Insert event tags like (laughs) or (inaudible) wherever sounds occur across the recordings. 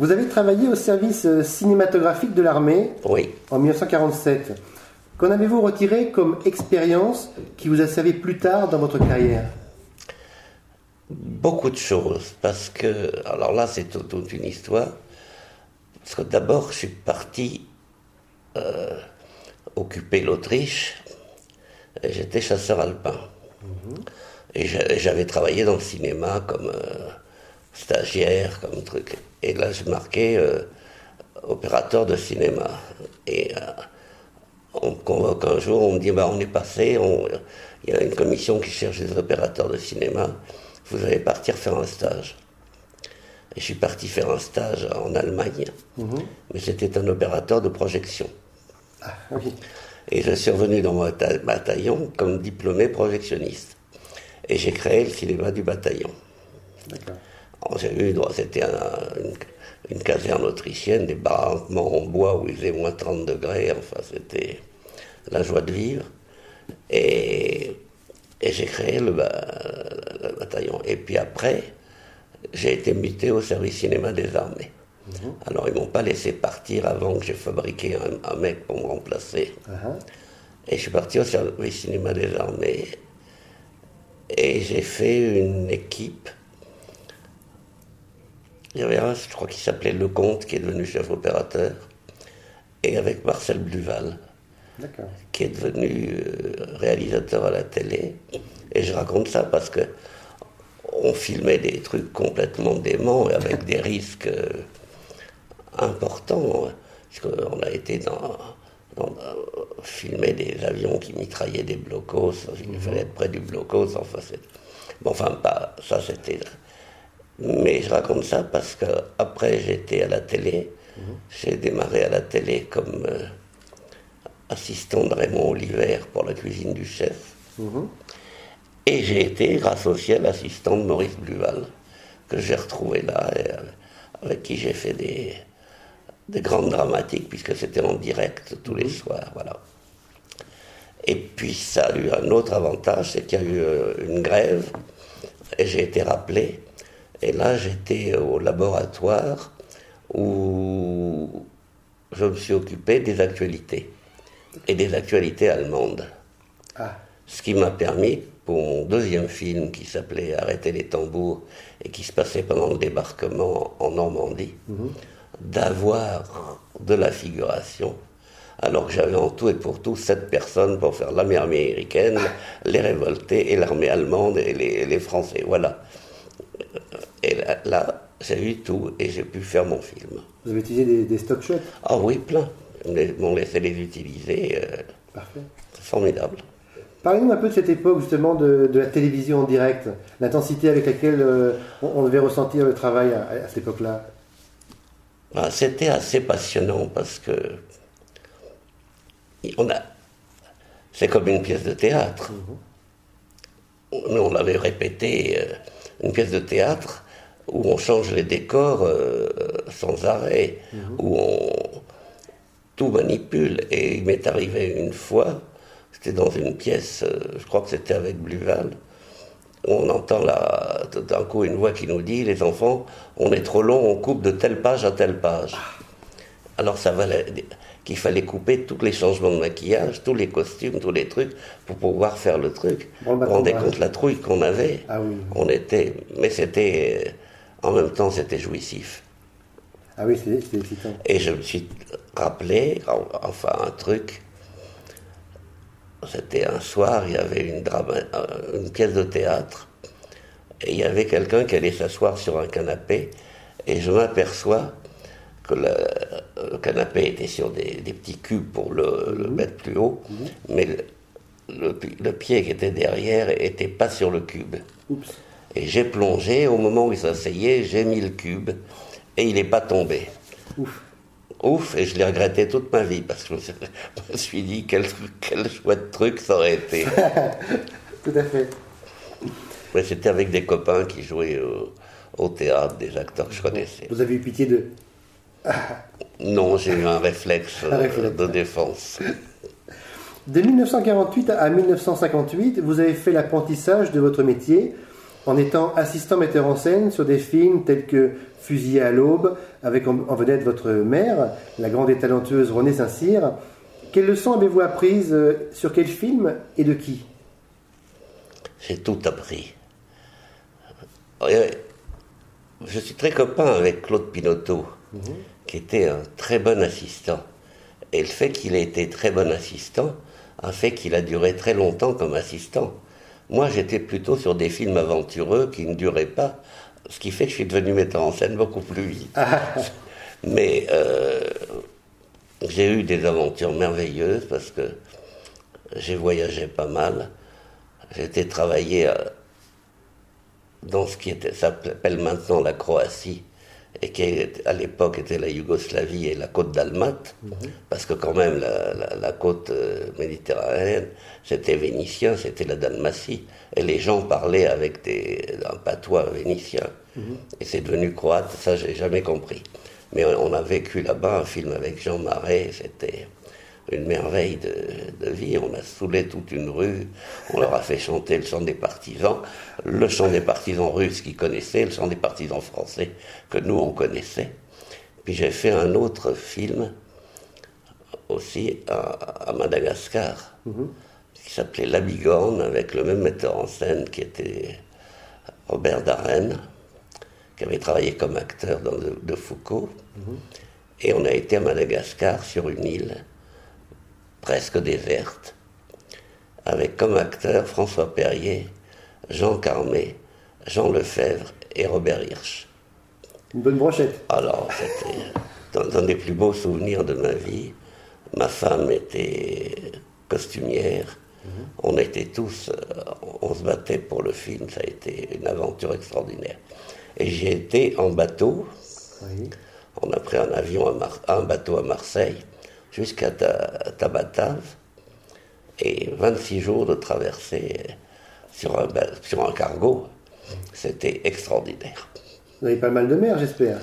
Vous avez travaillé au service euh, cinématographique de l'armée Oui. en 1947. Qu'en avez-vous retiré comme expérience qui vous a servi plus tard dans votre carrière? Beaucoup de choses, parce que, alors là, c'est toute, une histoire. Parce que d'abord, je suis parti euh, occuper l'Autriche, et j'étais chasseur alpin. Et j'a- j'avais travaillé dans le cinéma comme euh, stagiaire, comme truc. Et là, je marquais euh, opérateur de cinéma. Et euh, on me convoque un jour, on me dit bah, on est passé, il y a une commission qui cherche des opérateurs de cinéma, vous allez partir faire un stage. Et je suis parti faire un stage en Allemagne, mais c'était un opérateur de projection. Ah oui. Et je suis revenu dans mon bata- bataillon comme diplômé projectionniste. Et j'ai créé le cinéma du bataillon. D'accord. J'ai eu c'était un- une, une caserne autrichienne, des baraquements en bois où il faisait moins 30 degrés, enfin c'était la joie de vivre. Et, et j'ai créé le, ba- le bataillon. Et puis après, j'ai été muté au service cinéma des armées. Alors ils m'ont pas laissé partir avant que j'ai fabriqué un, un mec pour me remplacer. Ah, Et je suis parti au service cinéma des armées. Et j'ai fait une équipe. Il y avait un, je crois qu'il s'appelait Lecomte, qui est devenu chef opérateur. Et avec Marcel Bluval, qui est devenu euh, réalisateur à la télé. Et je raconte ça parce que on filmait des trucs complètement déments et avec des risques euh, importants. hein. Parce qu'on a été dans, dans- filmer des avions qui mitraillaient des blocos. Il fallait être près du blocos. Enfin, bon, enfin pas ça, c'était. Mais je raconte ça parce que après j'étais à la télé. J'ai démarré à la télé comme euh, assistant de Raymond Oliver pour la cuisine du chef. Et j'ai été, grâce au ciel, assistant de Maurice Bluval, que j'ai retrouvé là, et, euh, avec qui j'ai fait des, des grandes dramatiques, puisque c'était en direct tous les soirs. Voilà. Et puis ça a eu un autre avantage, c'est qu'il y a eu euh, une grève, et j'ai été rappelé. Et là, j'étais au laboratoire où je me suis occupé des actualités, et des actualités allemandes. Ah, Ce qui m'a permis, pour mon deuxième film qui s'appelait Arrêter les tambours et qui se passait pendant le débarquement en Normandie, d'avoir de la figuration, alors que j'avais en tout et pour tout sept personnes pour faire l'armée américaine, les révoltés et l'armée allemande et les, les Français. Voilà. Et là, là, j'ai eu tout et j'ai pu faire mon film. vous avez utilisé des, des stock shots? Ah oui, plein. Ils m'ont laissé les utiliser. euh, Parfait. c'est formidable. Parlez-nous un peu de cette époque justement de, de la télévision en direct, l'intensité avec laquelle euh, on, on devait ressentir le travail à, à cette époque-là. Ah, C'était assez passionnant parce que on a, c'est comme une pièce de théâtre. Nous, on l'avait répété, euh, une pièce de théâtre où on change les décors euh, sans arrêt, où on tout manipule. Et il m'est arrivé une fois, c'était dans une pièce, euh, je crois que c'était avec Bluval, où on entend là, tout d'un coup une voix qui nous dit Les enfants, on est trop long, on coupe de telle page à telle page. Alors ça valait qu'il fallait couper tous les changements de maquillage, tous les costumes, tous les trucs, pour pouvoir faire le truc. Bon, bah, vous rendez bah. compte la trouille qu'on avait Ah oui. On était. Mais c'était. En même temps, c'était jouissif. Ah oui, c'était excitant. Et je me suis rappelé, en- enfin un truc, c'était un soir, il y avait une, drama- euh, une pièce de théâtre, et il y avait quelqu'un qui allait s'asseoir sur un canapé, et je m'aperçois que le, le canapé était sur des, des petits cubes pour le, le mettre plus haut, mais le, le pi- le pied qui était derrière était pas sur le cube. Oups. Et j'ai plongé, au moment où il s'asseyait, j'ai mis le cube, et il n'est pas tombé. Ouf. Ouf, et je l'ai regretté toute ma vie, parce que je (laughs) me suis- dit, quel, quel chouette truc ça aurait été. (laughs) Tout à fait. Mais c'était avec des copains qui jouaient au, au théâtre, des acteurs que je connaissais. Vous avez eu pitié de. (laughs) Non, j'ai eu un réflexe, Un euh, réflexe. de défense. De 1948 à 1958, vous avez fait l'apprentissage de votre métier en étant assistant metteur en scène sur des films tels que Fusillé à l'aube, avec en, vedette votre mère, la grande et talentueuse Renée Saint-Cyr. Quelles leçons avez-vous apprises euh, sur quel film et de qui? J'ai tout appris. Je suis très copain avec Claude Pinotto, mhm. qui était un très bon assistant. Et le fait qu'il ait été très bon assistant a fait qu'il a duré très longtemps comme assistant. Moi, j'étais plutôt sur des films aventureux qui ne duraient pas, ce qui fait que je suis devenu metteur en scène beaucoup plus vite. Ah. (laughs) Mais euh, j'ai eu des aventures merveilleuses parce que j'ai voyagé pas mal. J'ai été travailler euh, dans ce qui s'appelle maintenant la Croatie et qui à l'époque était la Yougoslavie et la côte d'Almat, mhm. parce que quand même la, côte euh, méditerranéenne, c'était vénitien, c'était la Dalmatie, et les gens parlaient avec des, un patois vénitien, et c'est devenu croate, ça j'ai jamais compris. Mais on a vécu là-bas un film avec Jean Marais, c'était une merveille de, vie. On a saoulé toute une rue, on leur a fait chanter le chant des partisans, le chant des partisans russes qu'ils connaissaient, le chant des partisans français que nous on connaissait. Puis j'ai fait un autre film aussi à, Madagascar mhm. qui s'appelait La Bigorne avec le même metteur en scène qui était Robert Darren qui avait travaillé comme acteur dans de, Foucault. Mhm. Et on a été à Madagascar sur une île presque déserte, avec comme acteurs François Perrier, Jean Carmé, Jean Lefebvre et Robert Hirsch. Une bonne brochette. Alors, c'était un des plus beaux souvenirs de ma vie. Ma femme était costumière. Mhm. On était tous, euh, on se battait pour le film. Ça a été une aventure extraordinaire. Et j'ai été en bateau. On a pris un avion, à un bateau à Marseille jusqu'à Tabatave et 26 jours de traversée sur un, sur un cargo. C'était extraordinaire. Vous avez pas mal de mer, j'espère.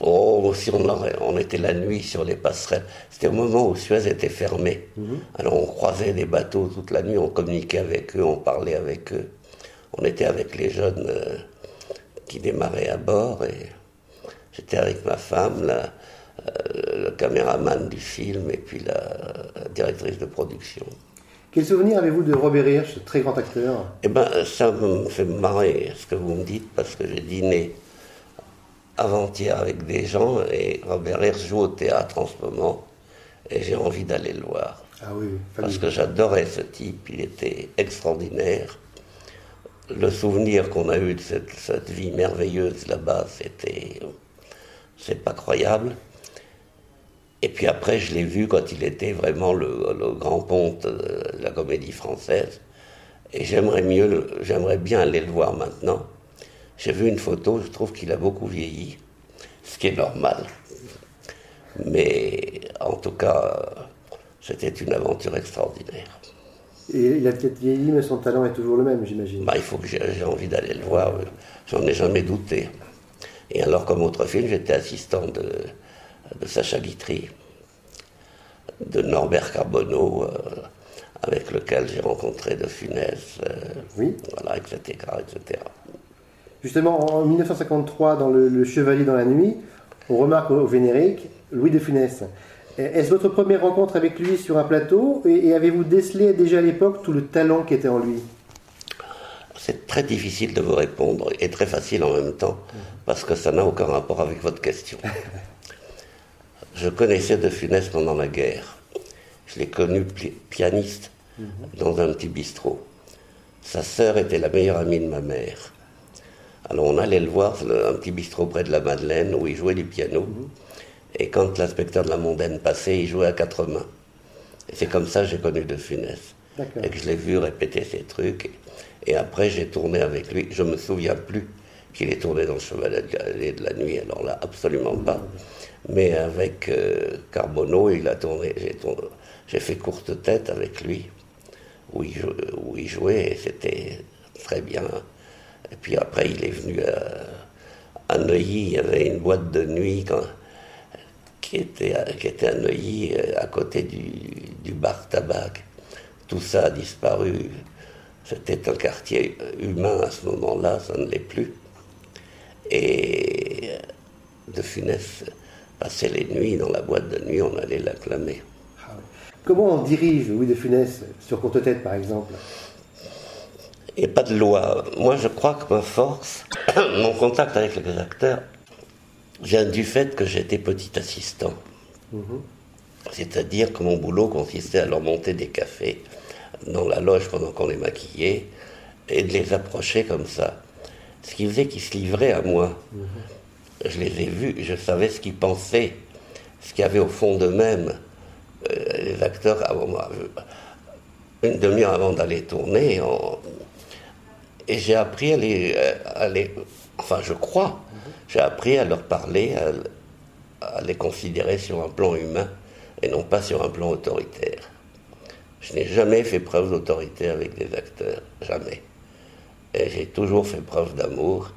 Oh, si on, on était la nuit sur les passerelles. C'était au moment où Suez était fermé. Mhm. Alors on croisait des bateaux toute la nuit, on communiquait avec eux, on parlait avec eux. On était avec les jeunes euh, qui démarraient à bord et j'étais avec ma femme, là, euh, le caméraman du film et puis la, directrice de production. Quel souvenir avez-vous de Robert Hirsch, ce très grand acteur? Eh bien, ça me fait marrer ce que vous me dites, parce que j'ai dîné avant-hier avec des gens et Robert Hirsch joue au théâtre en ce moment et j'ai envie d'aller le voir. Ah oui, parce que j'adorais ce type, il était extraordinaire. Le souvenir qu'on a eu de cette, cette vie merveilleuse là-bas, c'était. C'est pas croyable. Et puis après, je l'ai vu quand il était vraiment le, grand ponte de la comédie française. Et j'aimerais mieux, j'aimerais bien aller le voir maintenant. J'ai vu une photo, je trouve qu'il a beaucoup vieilli, ce qui est normal. Mais en tout cas, c'était une aventure extraordinaire. Et il a peut-être vieilli, mais son talent est toujours le même, j'imagine. Bah, il faut que j'ai envie d'aller le voir, j'en ai jamais douté. Et alors, comme autre film, j'étais assistant de, de Sacha Guitry, de Norbert Carbonneau, euh, avec lequel j'ai rencontré De Funès, euh, oui. voilà, etc., etc. Justement, en 1953, dans le, Chevalier dans la nuit, on remarque au Vénérique Louis de Funès. Est-ce votre première rencontre avec lui sur un plateau et, avez-vous décelé déjà à l'époque tout le talent qui était en lui? C'est très difficile de vous répondre et très facile en même temps parce que ça n'a aucun rapport avec votre question. (laughs) Je connaissais De Funès pendant la guerre. Je l'ai connu pianiste mhm. dans un petit bistrot. Sa sœur était la meilleure amie de ma mère. Alors on allait le voir, un petit bistrot près de la Madeleine où il jouait du piano. Mhm. Et quand l'inspecteur de la mondaine passait, il jouait à quatre mains. Et c'est comme ça que j'ai connu De Funès. Et que je l'ai vu répéter ces trucs. Et après, j'ai tourné avec lui. Je ne me souviens plus qu'il est tourné dans le Chevalier de la Nuit. Alors là, absolument pas. Mais avec euh, Carbonneau, il a tourné, j'ai fait courte tête avec lui, où il, jouait, et c'était très bien. Et puis après, il est venu à, Neuilly, il y avait une boîte de nuit qui, était, était à Neuilly, euh, à côté du, bar tabac. Tout ça a disparu C'était un quartier humain à ce moment-là, ça ne l'est plus. Et De Funès passait les nuits dans la boîte de nuit, on allait l'acclamer. Comment on dirige Louis de Funès sur courte tête, par exemple? Et pas de loi. Moi, je crois que ma force, (coughs) mon contact avec les acteurs, vient du fait que j'étais petit assistant. Mhm. C'est-à-dire que mon boulot consistait à leur monter des cafés dans la loge pendant qu'on les maquillait et de les approcher comme ça. Ce qui faisait qu'ils se livraient à moi. Mhm. Je les ai vus, je savais ce qu'ils pensaient, ce qu'il y avait au fond d'eux-mêmes. Euh, les acteurs, avant moi, une demi-heure avant d'aller tourner, et j'ai appris à les, Enfin, je crois, j'ai appris à leur parler, à, les considérer sur un plan humain et non pas sur un plan autoritaire. Je n'ai jamais fait preuve d'autorité avec des acteurs, jamais. Et j'ai toujours fait preuve d'amour,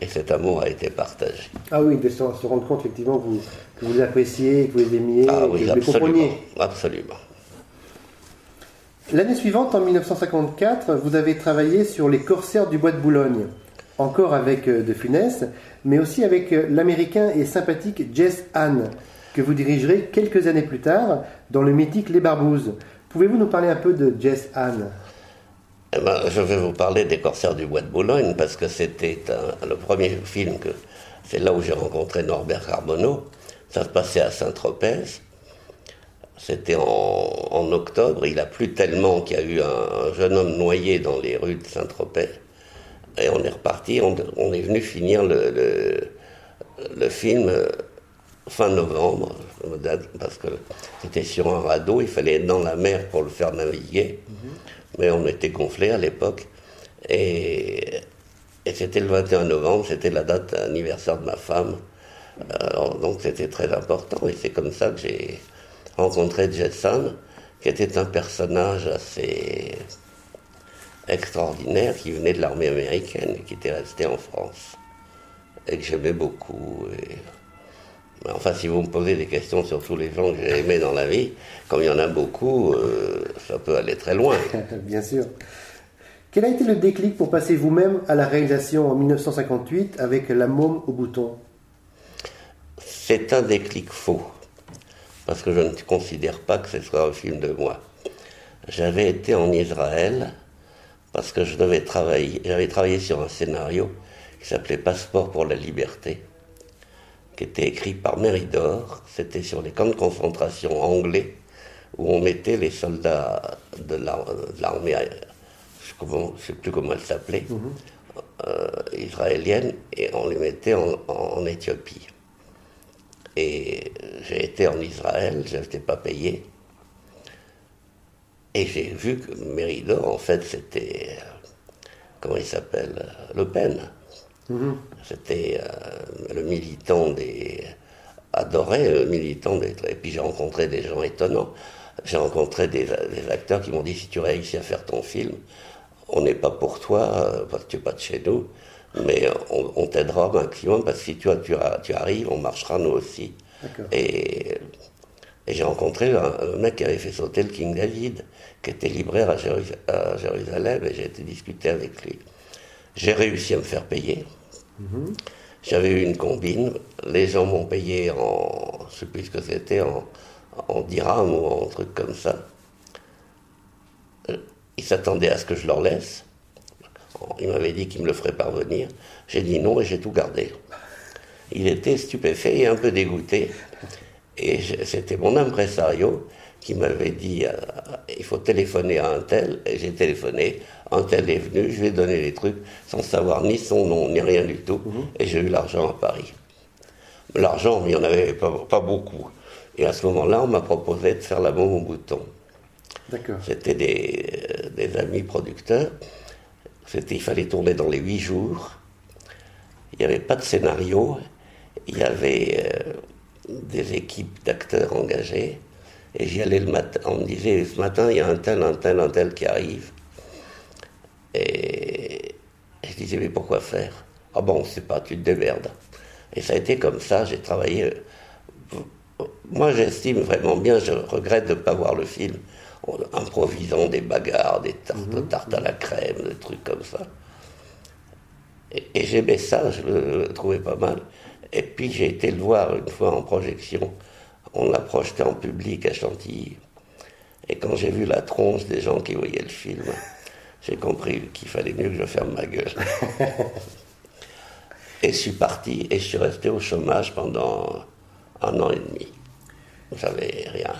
et cet amour a été partagé. Ah oui, de se, rendre compte effectivement que vous, que vous appréciez, que vous les aimiez, ah oui, que vous absolument, les Absolument. L'année suivante, en 1954, vous avez travaillé sur Les Corsaires du Bois de Boulogne, encore avec euh, De Funès, mais aussi avec euh, l'américain et sympathique Jess Ann, que vous dirigerez quelques années plus tard dans le mythique Les Barbouzes. Pouvez-vous nous parler un peu de Jess Ann eh ben, Je vais vous parler des Corsaires du Bois de Boulogne parce que c'était le premier film que. C'est là où j'ai rencontré Norbert Carbonneau. Ça se passait à Saint-Tropez. C'était en, octobre. Il a plu tellement qu'il y a eu un, jeune homme noyé dans les rues de Saint-Tropez. Et on est reparti. On, est venu finir le, film fin novembre, parce que c'était sur un radeau, il fallait être dans la mer pour le faire naviguer, mhm. Mais on était gonflé à l'époque. Et, c'était le 21 novembre, c'était la date anniversaire de ma femme. donc c'était très important, et c'est comme ça que j'ai rencontré Jetson, qui était un personnage assez extraordinaire, qui venait de l'armée américaine et qui était resté en France, et que j'aimais beaucoup. Enfin, si vous me posez des questions sur tous les gens que j'ai aimés dans la vie, comme il y en a beaucoup, euh, ça peut aller très loin. (laughs) Bien sûr. Quel a été le déclic pour passer vous-même à la réalisation en 1958 avec La môme au bouton? C'est un déclic faux, parce que je ne considère pas que ce soit un film de moi. J'avais été en Israël parce que je devais travailler, j'avais travaillé sur un scénario qui s'appelait Passeport pour la liberté qui était écrit par Méridor. C'était sur les camps de concentration anglais où on mettait les soldats de l'armée, je ne sais plus comment elle s'appelait, mhm. euh, israélienne, et on les mettait en, Éthiopie. Et j'ai été en Israël, je n'étais pas payé. Et j'ai vu que Méridor, en fait, c'était. Comment il s'appelle Le Pen. Mhm. C'était euh, le militant des. adorait le militant des. Et puis j'ai rencontré des gens étonnants. J'ai rencontré des, acteurs qui m'ont dit si tu réussis à faire ton film, on n'est pas pour toi, euh, parce que tu n'es pas de chez nous, mais on, t'aidera au maximum, parce que si tu, tu, tu arrives, on marchera nous aussi. Et, et j'ai rencontré un, mec qui avait fait sauter le King David, qui était libraire à, à Jérusalem, et j'ai été discuter avec lui. J'ai réussi à me faire payer. J'avais eu une combine, les gens m'ont payé en, je c'était, en, en ou en truc comme ça. Ils s'attendaient à ce que je leur laisse. Ils m'avaient dit qu'ils me le feraient parvenir. J'ai dit non et j'ai tout gardé. Il était stupéfait et un peu dégoûté. Et c'était mon impresario qui m'avait dit euh, il faut téléphoner à un tel. Et j'ai téléphoné un tel est venu, je lui ai donné les trucs sans savoir ni son nom, ni rien du tout, mhm. et j'ai eu l'argent à Paris. L'argent, il n'y en avait pas, beaucoup. Et à ce moment-là, on m'a proposé de faire la bombe au bouton. C'était des, des, amis producteurs. Il fallait tourner dans les huit jours. Il n'y avait pas de scénario. Il y avait euh, des équipes d'acteurs engagées. Et j'y allais le matin. On me disait, ce matin, il y a un tel, un tel, un tel qui arrive. Et je disais, mais pourquoi faire? Ah bon, c'est pas, tu te démerdes. Et ça a été comme ça, j'ai travaillé moi j'estime vraiment bien, je regrette de ne pas voir le film en improvisant des bagarres, des tartes, tartes à la crème, des trucs comme ça. Et, j'aimais ça, je le, trouvais pas mal. Et puis j'ai été le voir une fois en projection. On l'a projeté en public à Chantilly. Et quand j'ai vu la tronche des gens qui voyaient le film, j'ai compris qu'il fallait mieux que je ferme ma gueule. (laughs) et je suis parti et je suis resté au chômage pendant un an et demi. J'avais rien.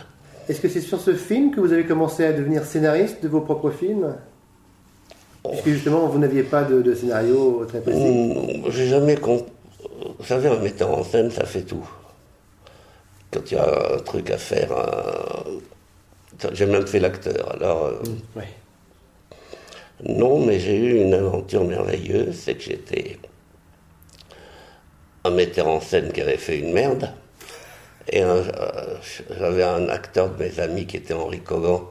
Est-ce que c'est sur ce film que vous avez commencé à devenir scénariste de vos propres films? Oh. Puisque justement, vous n'aviez pas de, scénario très précis. Hmm, j'ai jamais compris. Vous savez, un metteur en scène, ça fait tout. Quand il y a un truc à faire, j'ai même fait l'acteur. Alors, euh, hmm, non, mais j'ai eu une aventure merveilleuse, c'est que j'étais un metteur en scène qui avait fait une merde. Et euh, j'avais un acteur de mes amis qui était Henri Kogan,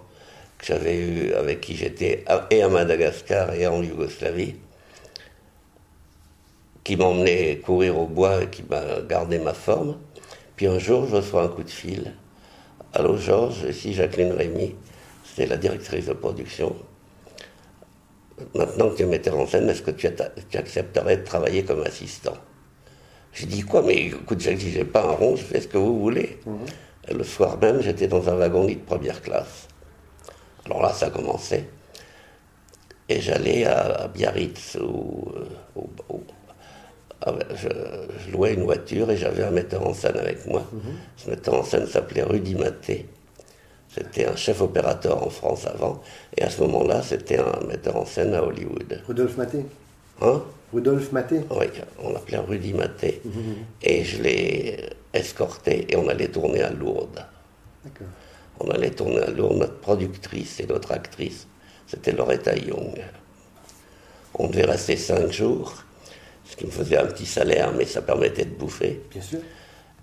que j'avais eu, avec qui j'étais et à Madagascar et en Yougoslavie, qui m'emmenait courir au bois et qui m'a gardé ma forme. Puis un jour, je reçois un coup de fil. Allô Georges, ici Jacqueline Rémy, c'était la directrice de production. Maintenant que tu es metteur en scène, est-ce que tu, accepterais de travailler comme assistant? J'ai dit quoi Mais écoute, j'exigeais pas un rond, je fais ce que vous voulez. Mhm. le soir même, j'étais dans un wagon-lit de première classe. Alors là, ça commençait. Et j'allais à, Biarritz, où, euh, ah je, louais une voiture et j'avais un metteur en scène avec moi. Mhm. Ce metteur en scène s'appelait Rudy Maté. C'était un chef opérateur en France avant. Et à ce moment-là, c'était un metteur en scène à Hollywood. Rudolf Maté Hein? Rudolf Maté Oui, on l'appelait Rudy Maté. Mhm. Et je l'ai escorté et on allait tourner à Lourdes. On allait tourner à Lourdes. Notre productrice et notre actrice, c'était Loretta Young. On devait rester cinq jours, ce qui me faisait un petit salaire, mais ça permettait de bouffer. Bien sûr.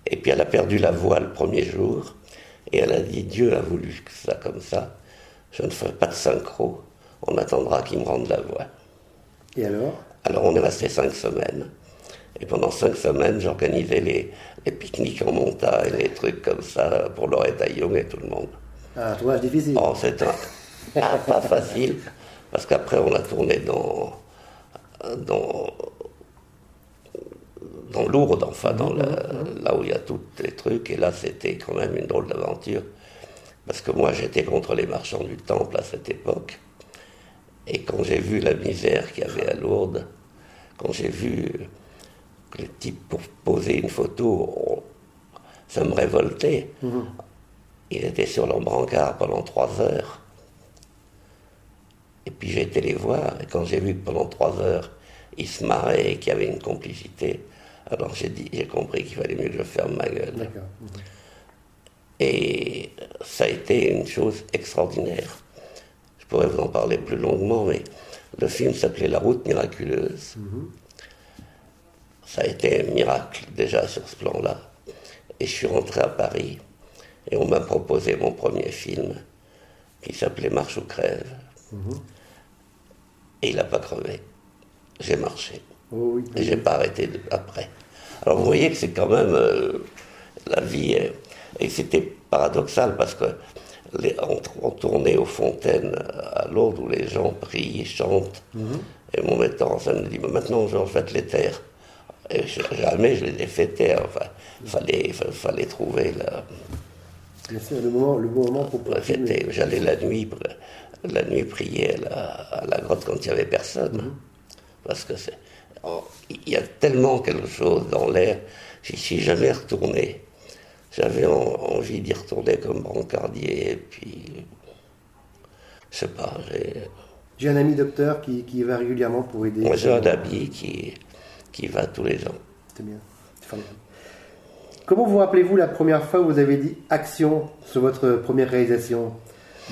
Et puis elle a perdu la voix le premier jour. Et elle a dit Dieu a voulu que ça comme ça. Je ne ferai pas de synchro. On attendra qu'il me rende la voix. Et alors? Alors on est resté cinq semaines. Et pendant cinq semaines, j'organisais les, pique-niques en montagne, les trucs comme ça pour Loretta Young et tout le monde. Ah, un tournage difficile. Oh, c'était pas facile, parce qu'après on a tourné dans, dans, dans Lourdes, enfin, dans mhm, mhm. là où il y a tous les trucs, et là c'était quand même une drôle d'aventure, parce que moi j'étais contre les marchands du temple à cette époque. Et quand j'ai vu la misère qu'il y avait à Lourdes, quand j'ai vu que le type pour poser une photo, ça me révoltait. Mhm. Il était sur l'embrancard pendant trois heures. Et puis j'ai été les voir, et quand j'ai vu que pendant trois heures, il se marrait et qu'il y avait une complicité, alors j'ai dit, j'ai compris qu'il fallait mieux que je ferme ma gueule. Et ça a été une chose extraordinaire. Je pourrais vous en parler plus longuement, mais le film s'appelait La route miraculeuse. Mhm. Ça a été un miracle déjà sur ce plan-là. Et je suis rentré à Paris et on m'a proposé mon premier film qui s'appelait Marche ou crève. Mhm. Et il n'a pas crevé. J'ai marché. Oh et j'ai pas arrêté après. Alors vous voyez que c'est quand même euh, la vie. et c'était paradoxal parce que on, tournait aux fontaines à Lourdes où les gens prient, chantent. Mhm. Et mon metteur en scène me dit Maintenant, Georges, vais te les taire. Et jamais je les ai fait taire. Enfin, il fallait, fallait trouver la. le moment, le moment pour J'allais la nuit, la nuit prier à la, grotte quand il n'y avait personne. Mhm. Parce que c'est. Oh, il y a tellement quelque chose dans l'air. J'y suis jamais retourné j'avais envie d'y retourner comme brancardier, et puis, je sais pas, j'ai... J'ai un ami docteur qui, qui, va régulièrement pour aider. Moi, j'ai un ami qui, qui va tous les ans. C'est bien, c'est Comment vous rappelez-vous la première fois où vous avez dit action sur votre première réalisation?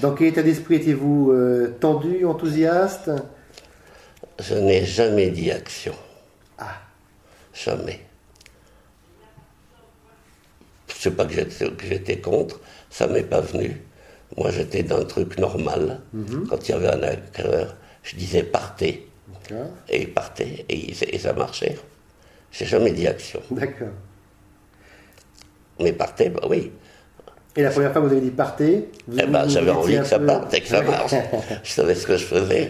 Dans quel état d'esprit étiez-vous euh, Tendu, enthousiaste? Je n'ai jamais dit action. Jamais sais pas que j'étais contre, ça m'est pas venu. Moi, j'étais d'un truc normal. Mhm. Quand il y avait un acteur, je disais partez. Et il partait, et, ça marchait. J'ai jamais dit action. D'accord. Mais partez, bah oui. Et la première fois que vous avez dit partez, vous- Eh ben, j'avais envie que ça peu- parte et que ça marche. (laughs) Je savais ce que je faisais.